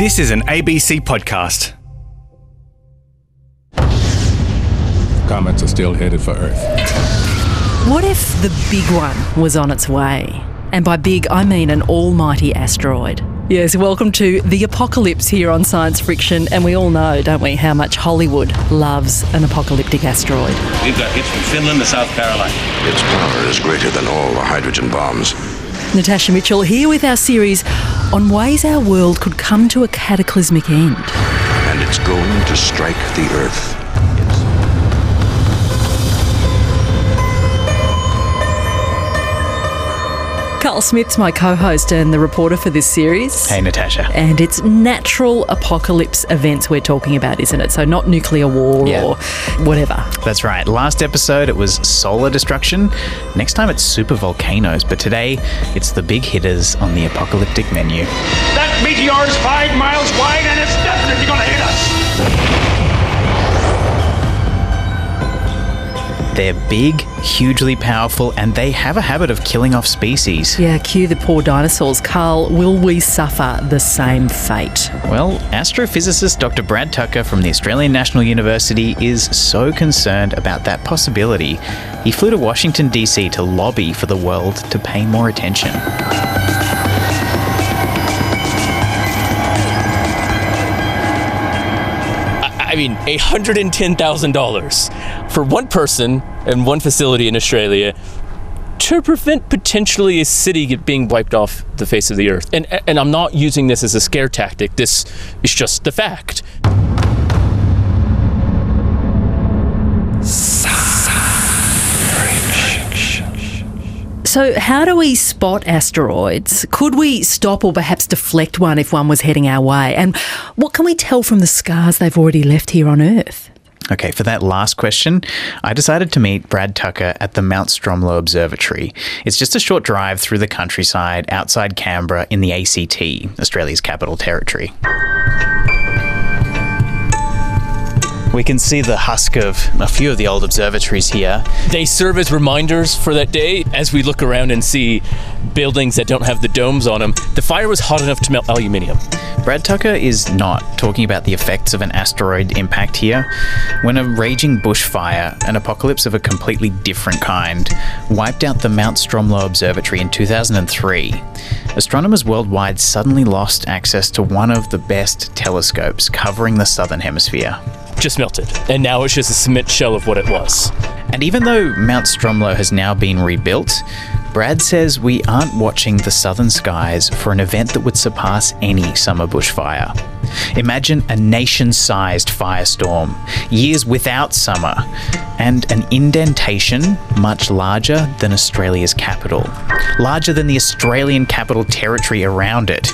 This is an ABC podcast. Comets are still headed for Earth. What if the big one was on its way? And by big, I mean an almighty asteroid. Yes, welcome to The Apocalypse here on Science Friction. And we all know, don't we, how much Hollywood loves an apocalyptic asteroid. We've got hits from Finland to South Carolina. Its power is greater than all the hydrogen bombs. Natasha Mitchell here with our series on ways our world could come to a cataclysmic end. And it's going to strike the Earth. Carl Smith's my co host and the reporter for this series. Hey, Natasha. And it's natural apocalypse events we're talking about, isn't it? So, not nuclear war Yeah. or whatever. That's right. Last episode it was solar destruction. Next time it's super volcanoes. But today it's the big hitters on the apocalyptic menu. That meteor is five miles wide and it's definitely gonna hit us. They're big, hugely powerful, and they have a habit of killing off species. Yeah, cue the poor dinosaurs. Carl, will we suffer the same fate? Well, astrophysicist Dr. Brad Tucker from the Australian National University is so concerned about that possibility, he flew to Washington, D.C. to lobby for the world to pay more attention. I mean, $110,000 for one person and one facility in Australia to prevent potentially a city being wiped off the face of the earth. And, and I'm not using this as a scare tactic, this is just the fact. So, how do we spot asteroids? Could we stop or perhaps deflect one if one was heading our way? And what can we tell from the scars they've already left here on Earth? Okay, for that last question, I decided to meet Brad Tucker at the Mount Stromlo Observatory. It's just a short drive through the countryside outside Canberra in the ACT, Australia's capital territory. We can see the husk of a few of the old observatories here. They serve as reminders for that day as we look around and see buildings that don't have the domes on them. The fire was hot enough to melt aluminium. Brad Tucker is not talking about the effects of an asteroid impact here. When a raging bushfire, an apocalypse of a completely different kind, wiped out the Mount Stromlo Observatory in 2003, astronomers worldwide suddenly lost access to one of the best telescopes covering the southern hemisphere. Just melted. And now it's just a cement shell of what it was. And even though Mount Stromlo has now been rebuilt, Brad says we aren't watching the southern skies for an event that would surpass any summer bushfire. Imagine a nation sized firestorm, years without summer, and an indentation much larger than Australia's capital, larger than the Australian capital territory around it,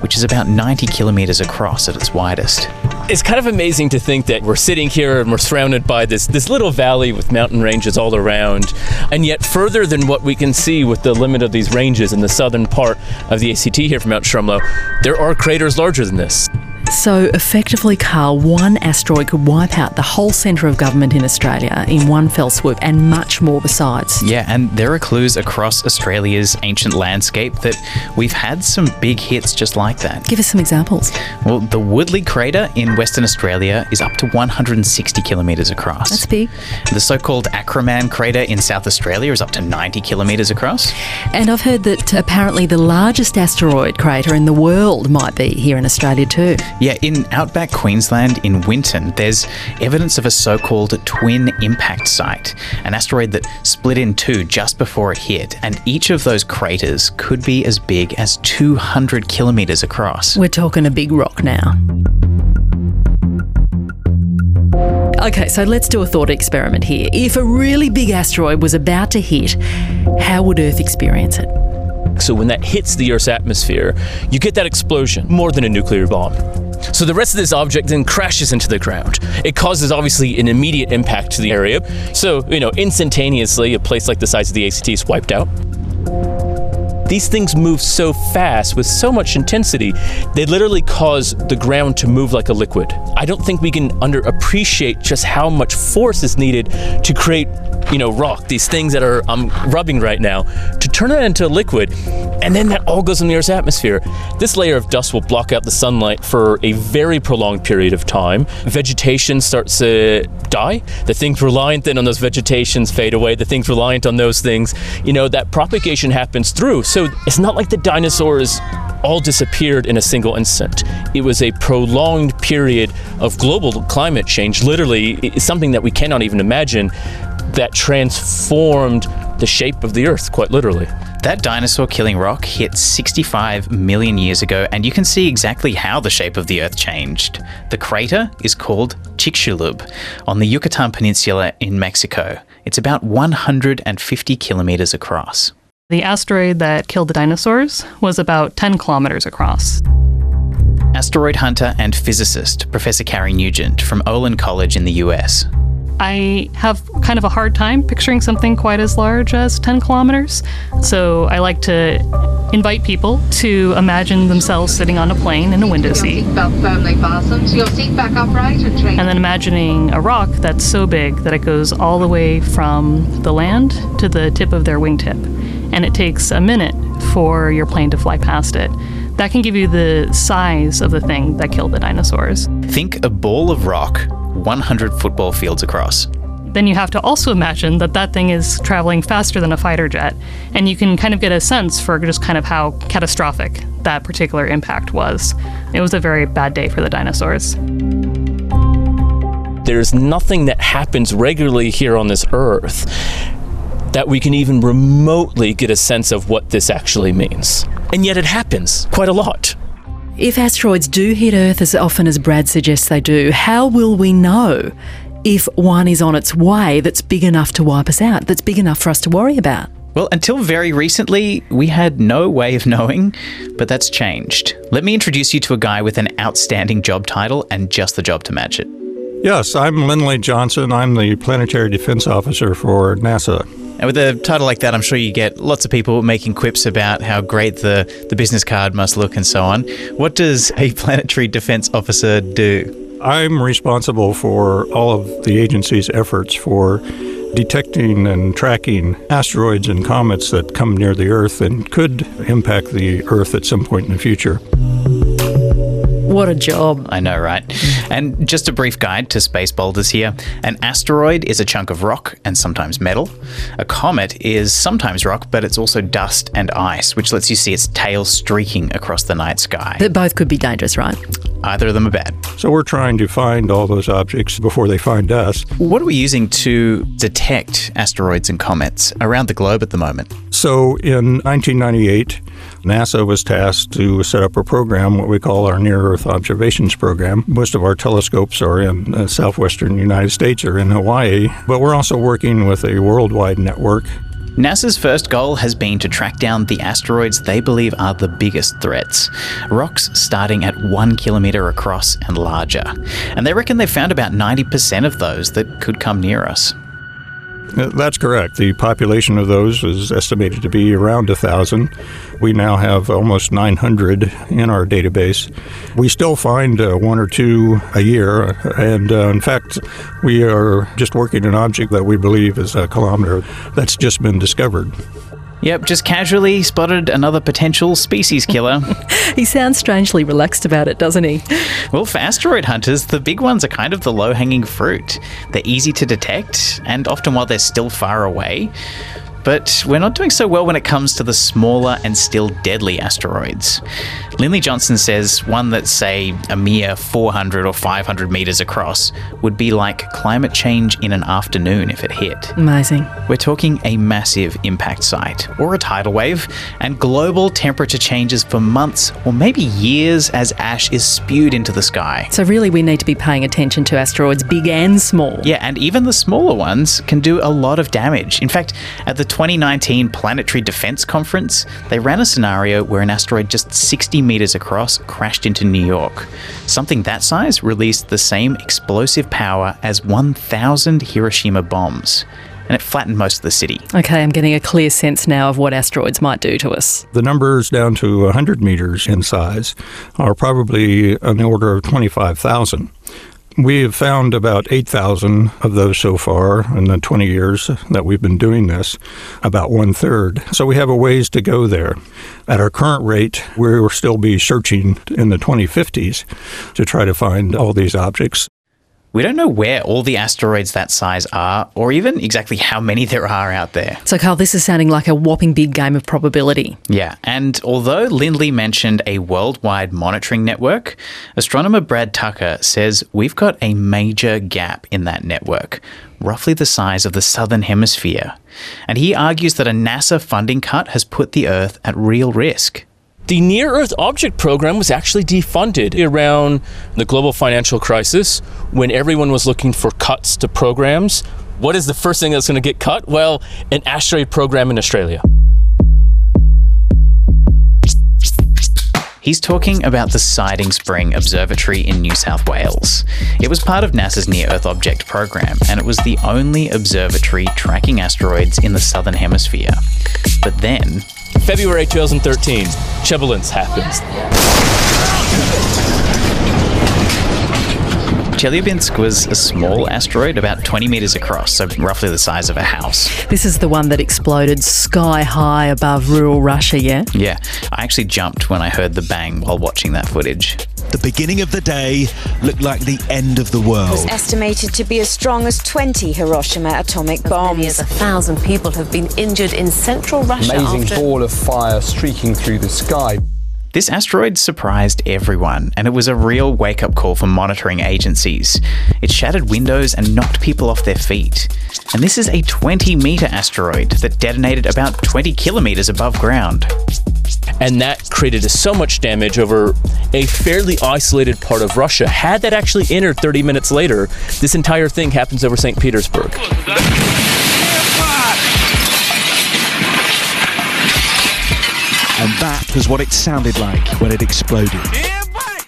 which is about 90 kilometres across at its widest. It's kind of amazing to think that we're sitting here and we're surrounded by this this little valley with mountain ranges all around, and yet further than what we can see with the limit of these ranges in the southern part of the ACT here from Mount Stromlo, there are craters larger than this. So, effectively, Carl, one asteroid could wipe out the whole centre of government in Australia in one fell swoop and much more besides. Yeah, and there are clues across Australia's ancient landscape that we've had some big hits just like that. Give us some examples. Well, the Woodleigh crater in Western Australia is up to 160 kilometres across. That's big. The so called Acraman crater in South Australia is up to 90 kilometres across. And I've heard that apparently the largest asteroid crater in the world might be here in Australia too. Yeah, in outback Queensland in Winton, there's evidence of a so called twin impact site, an asteroid that split in two just before it hit, and each of those craters could be as big as 200 kilometres across. We're talking a big rock now. Okay, so let's do a thought experiment here. If a really big asteroid was about to hit, how would Earth experience it? So when that hits the Earth's atmosphere, you get that explosion more than a nuclear bomb. So the rest of this object then crashes into the ground. It causes obviously an immediate impact to the area. So, you know, instantaneously, a place like the size of the ACT is wiped out. These things move so fast with so much intensity, they literally cause the ground to move like a liquid. I don't think we can underappreciate just how much force is needed to create you know, rock, these things that are I'm rubbing right now, to turn it into a liquid, and then that all goes in the Earth's atmosphere. This layer of dust will block out the sunlight for a very prolonged period of time. Vegetation starts to die. The things reliant then on those vegetations fade away. The things reliant on those things, you know, that propagation happens through. So it's not like the dinosaurs all disappeared in a single instant. It was a prolonged period of global climate change, literally, it's something that we cannot even imagine, that transformed the shape of the Earth, quite literally. That dinosaur killing rock hit 65 million years ago, and you can see exactly how the shape of the Earth changed. The crater is called Chicxulub on the Yucatan Peninsula in Mexico. It's about 150 kilometers across. The asteroid that killed the dinosaurs was about 10 kilometers across. Asteroid hunter and physicist Professor Carrie Nugent from Olin College in the US. I have kind of a hard time picturing something quite as large as 10 kilometers. So I like to invite people to imagine themselves sitting on a plane in a window seat. Belt firmly fastened. Your seat back upright and train. And then imagining a rock that's so big that it goes all the way from the land to the tip of their wingtip. And it takes a minute for your plane to fly past it. That can give you the size of the thing that killed the dinosaurs. Think a ball of rock 100 football fields across. Then you have to also imagine that that thing is traveling faster than a fighter jet. And you can kind of get a sense for just kind of how catastrophic that particular impact was. It was a very bad day for the dinosaurs. There's nothing that happens regularly here on this Earth that we can even remotely get a sense of what this actually means. And yet it happens quite a lot. If asteroids do hit Earth as often as Brad suggests they do, how will we know if one is on its way that's big enough to wipe us out, that's big enough for us to worry about? Well, until very recently, we had no way of knowing, but that's changed. Let me introduce you to a guy with an outstanding job title and just the job to match it. Yes, I'm Lindley Johnson. I'm the Planetary Defense Officer for NASA. And with a title like that, I'm sure you get lots of people making quips about how great the, the business card must look and so on. What does a planetary defense officer do? I'm responsible for all of the agency's efforts for detecting and tracking asteroids and comets that come near the Earth and could impact the Earth at some point in the future. What a job. I know, right? And just a brief guide to space boulders here. An asteroid is a chunk of rock and sometimes metal. A comet is sometimes rock, but it's also dust and ice, which lets you see its tail streaking across the night sky. But both could be dangerous, right? Either of them are bad. So we're trying to find all those objects before they find us. What are we using to detect asteroids and comets around the globe at the moment? So in 1998, NASA was tasked to set up a program, what we call our Near Earth Observations Program. Most of our telescopes are in the southwestern United States or in Hawaii, but we're also working with a worldwide network. NASA's first goal has been to track down the asteroids they believe are the biggest threats. Rocks starting at one kilometre across and larger. And they reckon they've found about 90% of those that could come near us. Uh, That's correct. The population of those is estimated to be around a thousand. We now have almost 900 in our database. We still find uh, one or two a year, and uh, in fact, we are just working an object that we believe is a kilometer that's just been discovered. Yep, just casually spotted another potential species killer. He sounds strangely relaxed about it, doesn't he? well, for asteroid hunters, the big ones are kind of the low hanging fruit. They're easy to detect, and often while they're still far away. But we're not doing so well when it comes to the smaller and still deadly asteroids. Lindley Johnson says one that's, say, a mere 400 or 500 metres across would be like climate change in an afternoon if it hit. Amazing. We're talking a massive impact site, or a tidal wave, and global temperature changes for months or maybe years as ash is spewed into the sky. So, really, we need to be paying attention to asteroids, big and small. Yeah, and even the smaller ones can do a lot of damage. In fact, at the 2019 Planetary Defense Conference, they ran a scenario where an asteroid just 60 meters across crashed into New York. Something that size released the same explosive power as 1,000 Hiroshima bombs, and it flattened most of the city. Okay, I'm getting a clear sense now of what asteroids might do to us. The numbers down to 100 meters in size are probably an order of 25,000. We have found about 8,000 of those so far in the 20 years that we've been doing this, about one third. So we have a ways to go there. At our current rate, we will still be searching in the 2050s to try to find all these objects. We don't know where all the asteroids that size are, or even exactly how many there are out there. So, Carl, this is sounding like a whopping big game of probability. Yeah, and although Lindley mentioned a worldwide monitoring network, astronomer Brad Tucker says we've got a major gap in that network, roughly the size of the southern hemisphere. And he argues that a NASA funding cut has put the Earth at real risk. The Near Earth Object Program was actually defunded around the global financial crisis when everyone was looking for cuts to programs. What is the first thing that's going to get cut? Well, an asteroid program in Australia. He's talking about the Siding Spring Observatory in New South Wales. It was part of NASA's Near Earth Object program, and it was the only observatory tracking asteroids in the southern hemisphere. But then, February 2013, Chelyabinsk happens. Chelyabinsk was a small asteroid about 20 metres across, so roughly the size of a house. This is the one that exploded sky high above rural Russia, yeah? Yeah, I actually jumped when I heard the bang while watching that footage. The beginning of the day looked like the end of the world. It was estimated to be as strong as 20 Hiroshima atomic bombs. As many as a thousand people have been injured in central Russia. Amazing after... ball of fire streaking through the sky. This asteroid surprised everyone, and it was a real wake up call for monitoring agencies. It shattered windows and knocked people off their feet. And this is a 20 metre asteroid that detonated about 20 kilometres above ground. And that created so much damage over a fairly isolated part of Russia. Had that actually entered 30 minutes later, this entire thing happens over St. Petersburg. And that was what it sounded like when it exploded.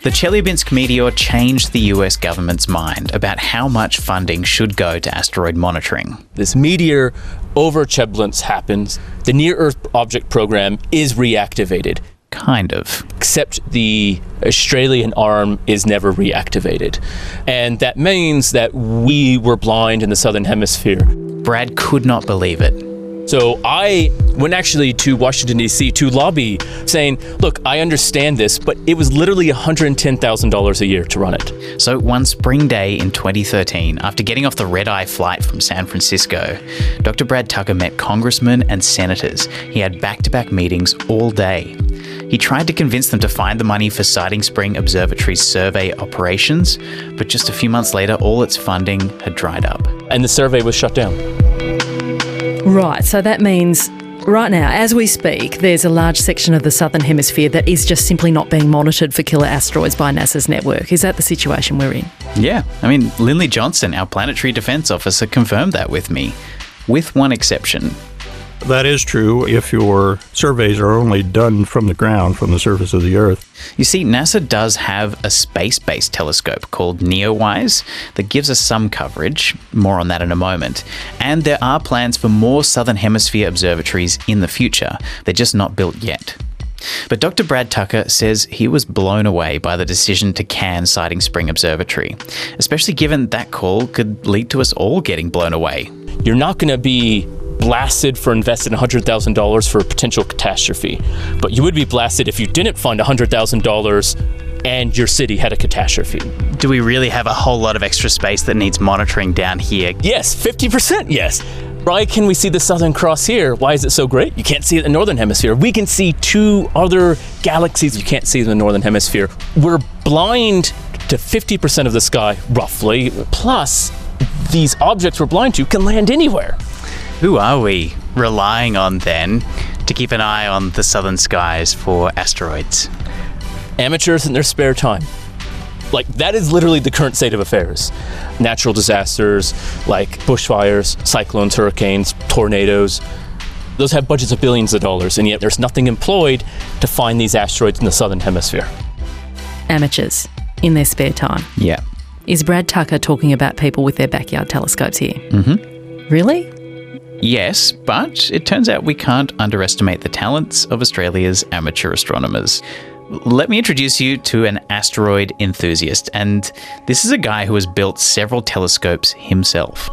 The Chelyabinsk meteor changed the US government's mind about how much funding should go to asteroid monitoring. This meteor over Chelyabinsk happens. The Near Earth Object Program is reactivated. Kind of. Except the Australian arm is never reactivated. And that means that we were blind in the Southern Hemisphere. Brad could not believe it. So I went actually to Washington, D.C. to lobby saying, look, I understand this, but it was literally $110,000 a year to run it. So one spring day in 2013, after getting off the red eye flight from San Francisco, Dr. Brad Tucker met congressmen and senators. He had back to back meetings all day. He tried to convince them to find the money for Siding Spring Observatory's survey operations, but just a few months later, all its funding had dried up. And the survey was shut down. Right, so that means right now, as we speak, there's a large section of the southern hemisphere that is just simply not being monitored for killer asteroids by NASA's network. Is that the situation we're in? Yeah, I mean, Lindley Johnson, our planetary defense officer, confirmed that with me, with one exception. That is true if your surveys are only done from the ground, from the surface of the Earth. You see, NASA does have a space based telescope called NEOWISE that gives us some coverage. More on that in a moment. And there are plans for more Southern Hemisphere observatories in the future. They're just not built yet. But Dr. Brad Tucker says he was blown away by the decision to can Siding Spring Observatory, especially given that call could lead to us all getting blown away. You're not going to be blasted for investing $100,000 for a potential catastrophe. But you would be blasted if you didn't fund $100,000 and your city had a catastrophe. Do we really have a whole lot of extra space that needs monitoring down here? Yes, 50% yes. Why can we see the Southern Cross here? Why is it so great? You can't see it in the Northern Hemisphere. We can see two other galaxies you can't see in the Northern Hemisphere. We're blind to 50% of the sky, roughly, plus these objects we're blind to can land anywhere. Who are we relying on then to keep an eye on the southern skies for asteroids? Amateurs in their spare time. Like, that is literally the current state of affairs. Natural disasters like bushfires, cyclones, hurricanes, tornadoes. Those have budgets of billions of dollars, and yet there's nothing employed to find these asteroids in the southern hemisphere. Amateurs in their spare time. Yeah. Is Brad Tucker talking about people with their backyard telescopes here? Mm-hmm. Really? Yes, but it turns out we can't underestimate the talents of Australia's amateur astronomers. let me introduce you to an asteroid enthusiast. And this is a guy who has built several telescopes himself.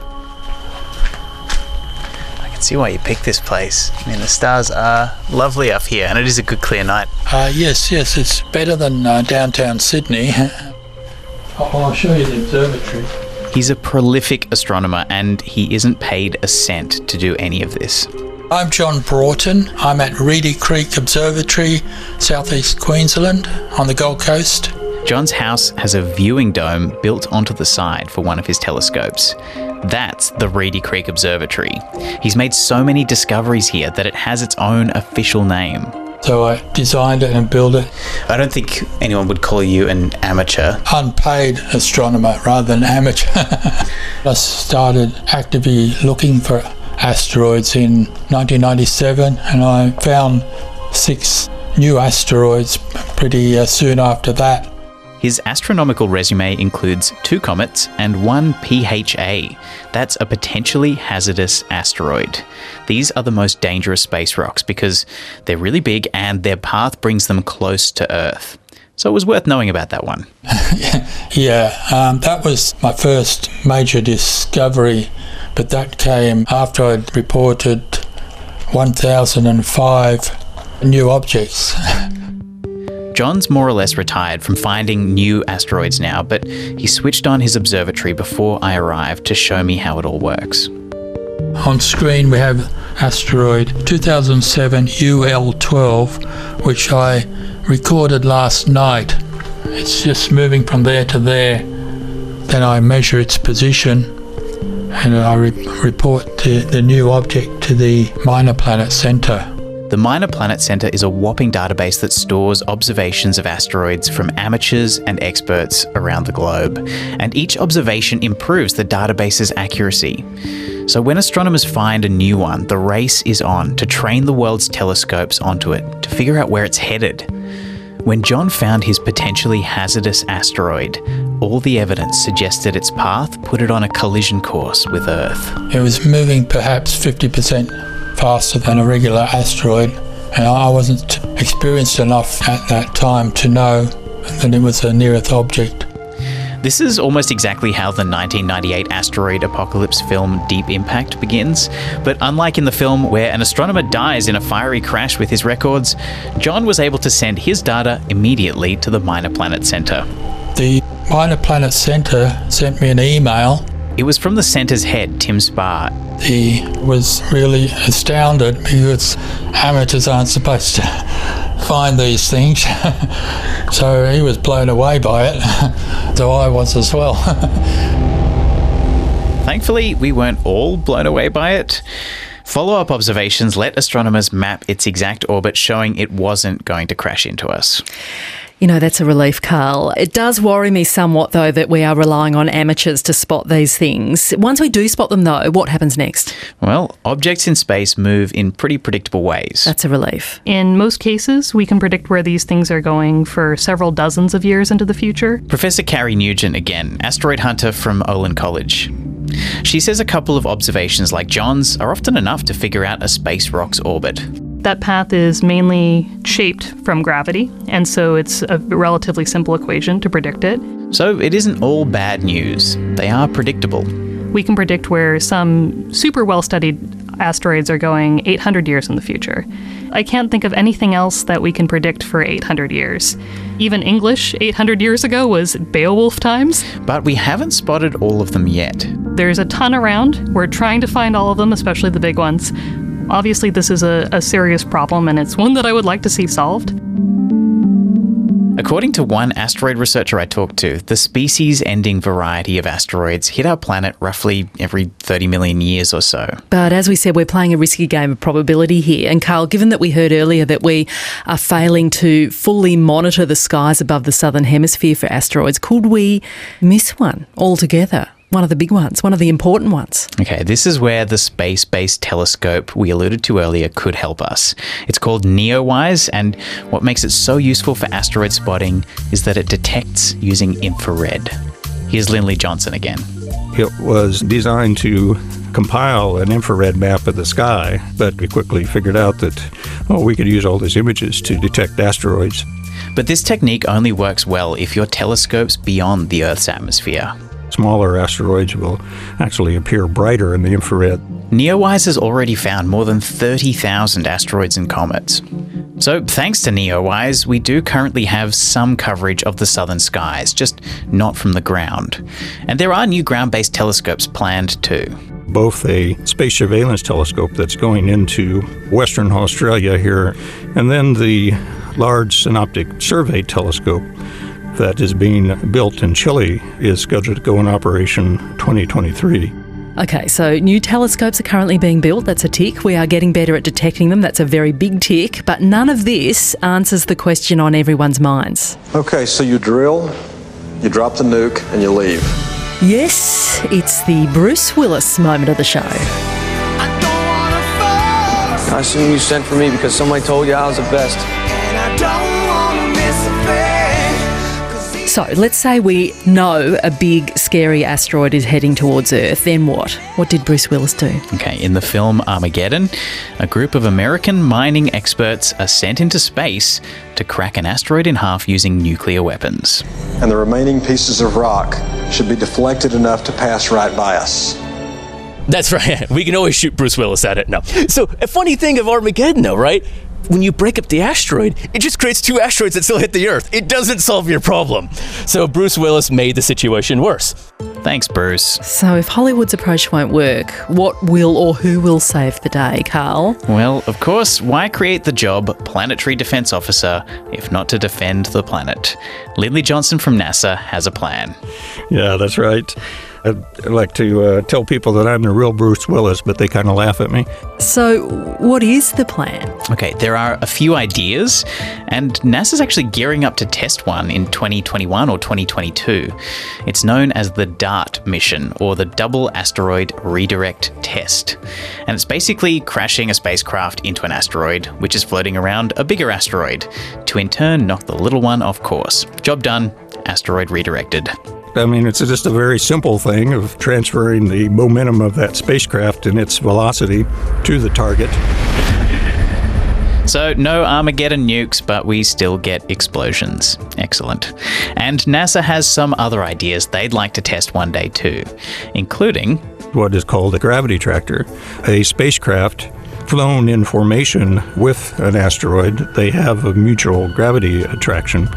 I can see why you picked this place. I mean, the stars are lovely up here, and it is a good clear night. Uh, yes, yes, it's better than uh, downtown Sydney. I'll I'll show you the observatory. He's a prolific astronomer, and he isn't paid a cent to do any of this. I'm John Broughton. I'm at Reedy Creek Observatory, southeast Queensland, on the Gold Coast. John's house has a viewing dome built onto the side for one of his telescopes. That's the Reedy Creek Observatory. He's made so many discoveries here that it has its own official name. So I designed it and built it. I don't think anyone would call you an amateur. Unpaid astronomer rather than amateur. I started actively looking for asteroids in 1997 and I found six new asteroids pretty uh, soon after that. His astronomical resume includes two comets and one PHA. That's a potentially hazardous asteroid. These are the most dangerous space rocks because they're really big and their path brings them close to Earth. So it was worth knowing about that one. Yeah, um, that was my first major discovery, but that came after I'd reported 1,005 new objects. John's more or less retired from finding new asteroids now, but he switched on his observatory before I arrived to show me how it all works. On screen, we have asteroid 2007 UL12, which I recorded last night. It's just moving from there to there. Then I measure its position and I re- report the, the new object to the Minor Planet Center. The Minor Planet Center is a whopping database that stores observations of asteroids from amateurs and experts around the globe, and each observation improves the database's accuracy. So when astronomers find a new one, the race is on to train the world's telescopes onto it to figure out where it's headed. When John found his potentially hazardous asteroid, all the evidence suggested its path put it on a collision course with Earth. It was moving perhaps 50% faster than a regular asteroid, and I wasn't experienced enough at that time to know that it was a near Earth object. This is almost exactly how the 1998 asteroid apocalypse film Deep Impact begins. But unlike in the film, where an astronomer dies in a fiery crash with his records, John was able to send his data immediately to the Minor Planet Center. The Minor Planet Center sent me an email. It was from the centre's head, Tim Spahr. He was really astounded because amateurs aren't supposed to find these things. so he was blown away by it. so I was as well. Thankfully, we weren't all blown away by it. Follow up observations let astronomers map its exact orbit, showing it wasn't going to crash into us. You know, that's a relief, Carl. It does worry me somewhat, though, that we are relying on amateurs to spot these things. Once we do spot them, though, what happens next? Well, objects in space move in pretty predictable ways. That's a relief. In most cases, we can predict where these things are going for several dozens of years into the future. Professor Carrie Nugent again, asteroid hunter from Olin College. She says a couple of observations like John's are often enough to figure out a space rock's orbit. That path is mainly shaped from gravity, and so it's a relatively simple equation to predict it. So it isn't all bad news. They are predictable. We can predict where some super well studied asteroids are going 800 years in the future. I can't think of anything else that we can predict for 800 years. Even English 800 years ago was Beowulf times. But we haven't spotted all of them yet. There's a ton around. We're trying to find all of them, especially the big ones. Obviously, this is a, a serious problem, and it's one that I would like to see solved. According to one asteroid researcher I talked to, the species ending variety of asteroids hit our planet roughly every 30 million years or so. But as we said, we're playing a risky game of probability here. And Carl, given that we heard earlier that we are failing to fully monitor the skies above the southern hemisphere for asteroids, could we miss one altogether? One of the big ones, one of the important ones. Okay, this is where the space based telescope we alluded to earlier could help us. It's called NEOWISE, and what makes it so useful for asteroid spotting is that it detects using infrared. Here's Lindley Johnson again. It was designed to compile an infrared map of the sky, but we quickly figured out that, oh, we could use all these images to detect asteroids. But this technique only works well if your telescope's beyond the Earth's atmosphere. Smaller asteroids will actually appear brighter in the infrared. NEOWISE has already found more than 30,000 asteroids and comets. So, thanks to NEOWISE, we do currently have some coverage of the southern skies, just not from the ground. And there are new ground based telescopes planned too. Both a space surveillance telescope that's going into Western Australia here, and then the large synoptic survey telescope that is being built in Chile is scheduled to go in operation 2023. Okay, so new telescopes are currently being built. That's a tick. We are getting better at detecting them. That's a very big tick. But none of this answers the question on everyone's minds. Okay, so you drill, you drop the nuke, and you leave. Yes, it's the Bruce Willis moment of the show. I assume you sent for me because somebody told you I was the best. So let's say we know a big, scary asteroid is heading towards Earth. Then what? What did Bruce Willis do? Okay, in the film Armageddon, a group of American mining experts are sent into space to crack an asteroid in half using nuclear weapons. And the remaining pieces of rock should be deflected enough to pass right by us. That's right. We can always shoot Bruce Willis at it. No. So, a funny thing of Armageddon, though, right? When you break up the asteroid, it just creates two asteroids that still hit the Earth. It doesn't solve your problem. So, Bruce Willis made the situation worse. Thanks, Bruce. So if Hollywood's approach won't work, what will or who will save the day, Carl? Well, of course, why create the job Planetary Defense Officer if not to defend the planet? Lindley Johnson from NASA has a plan. Yeah, that's right. I'd like to uh, tell people that I'm the real Bruce Willis, but they kind of laugh at me. So, what is the plan? Okay, there are a few ideas, and NASA's actually gearing up to test one in 2021 or 2022. It's known as the DART mission, or the Double Asteroid Redirect Test. And it's basically crashing a spacecraft into an asteroid, which is floating around a bigger asteroid, to in turn knock the little one off course. Job done, asteroid redirected. I mean, it's just a very simple thing of transferring the momentum of that spacecraft and its velocity to the target. So, no Armageddon nukes, but we still get explosions. Excellent. And NASA has some other ideas they'd like to test one day too, including what is called a gravity tractor, a spacecraft flown in formation with an asteroid, they have a mutual gravity attraction.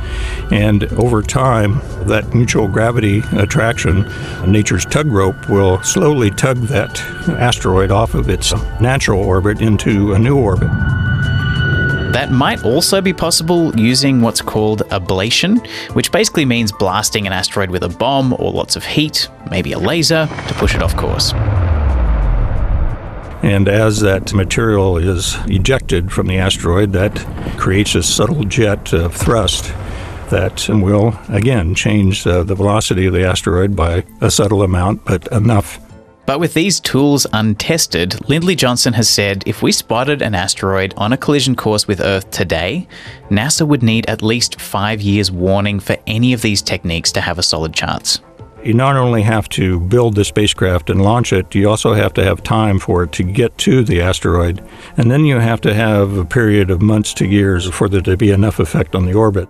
And over time, that mutual gravity attraction, nature's tug rope, will slowly tug that asteroid off of its natural orbit into a new orbit. That might also be possible using what's called ablation, which basically means blasting an asteroid with a bomb or lots of heat, maybe a laser, to push it off course. And as that material is ejected from the asteroid, that creates a subtle jet of thrust that will, again, change uh, the velocity of the asteroid by a subtle amount, but enough but with these tools untested, Lindley Johnson has said if we spotted an asteroid on a collision course with Earth today, NASA would need at least five years' warning for any of these techniques to have a solid chance. You not only have to build the spacecraft and launch it, you also have to have time for it to get to the asteroid. And then you have to have a period of months to years for there to be enough effect on the orbit.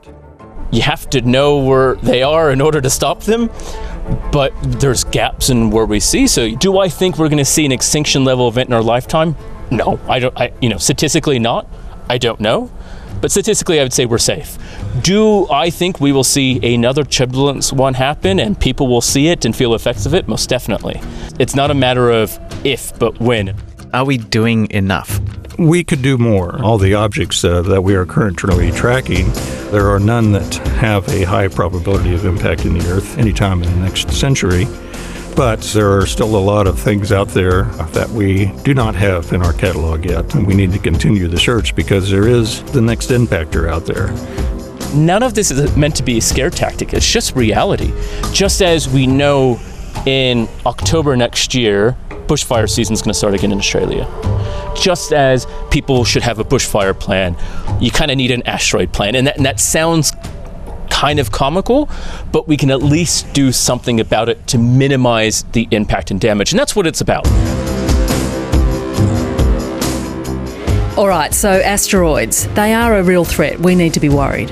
You have to know where they are in order to stop them but there's gaps in where we see. So, do I think we're going to see an extinction level event in our lifetime? No, I don't. I, you know, statistically not. I don't know, but statistically, I would say we're safe. Do I think we will see another turbulence one happen and people will see it and feel effects of it? Most definitely. It's not a matter of if, but when. Are we doing enough? We could do more. All the objects uh, that we are currently tracking, there are none that have a high probability of impacting the Earth anytime in the next century. But there are still a lot of things out there that we do not have in our catalog yet, and we need to continue the search because there is the next impactor out there. None of this is meant to be a scare tactic, it's just reality. Just as we know in October next year, bushfire season is going to start again in Australia just as people should have a bushfire plan, you kind of need an asteroid plan. And that, and that sounds kind of comical, but we can at least do something about it to minimize the impact and damage. And that's what it's about. All right, so asteroids, they are a real threat. We need to be worried.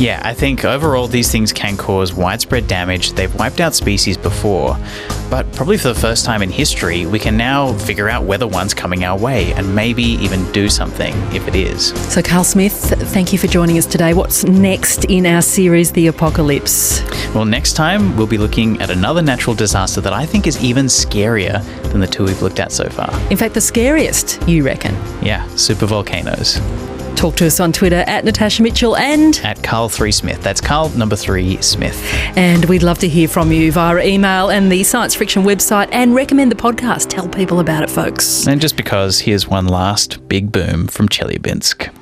Yeah, I think overall these things can cause widespread damage. They've wiped out species before, but probably for the first time in history, we can now figure out whether one's coming our way and maybe even do something if it is. So, Carl Smith, thank you for joining us today. What's next in our series, The Apocalypse? Well, next time we'll be looking at another natural disaster that I think is even scarier than the two we've looked at so far. In fact, the scariest, you reckon? Yeah, super volcanoes. Talk to us on Twitter at Natasha Mitchell and at Carl3 Smith. That's Carl number three Smith. And we'd love to hear from you via email and the Science Friction website and recommend the podcast. Tell people about it, folks. And just because, here's one last big boom from Chelyabinsk.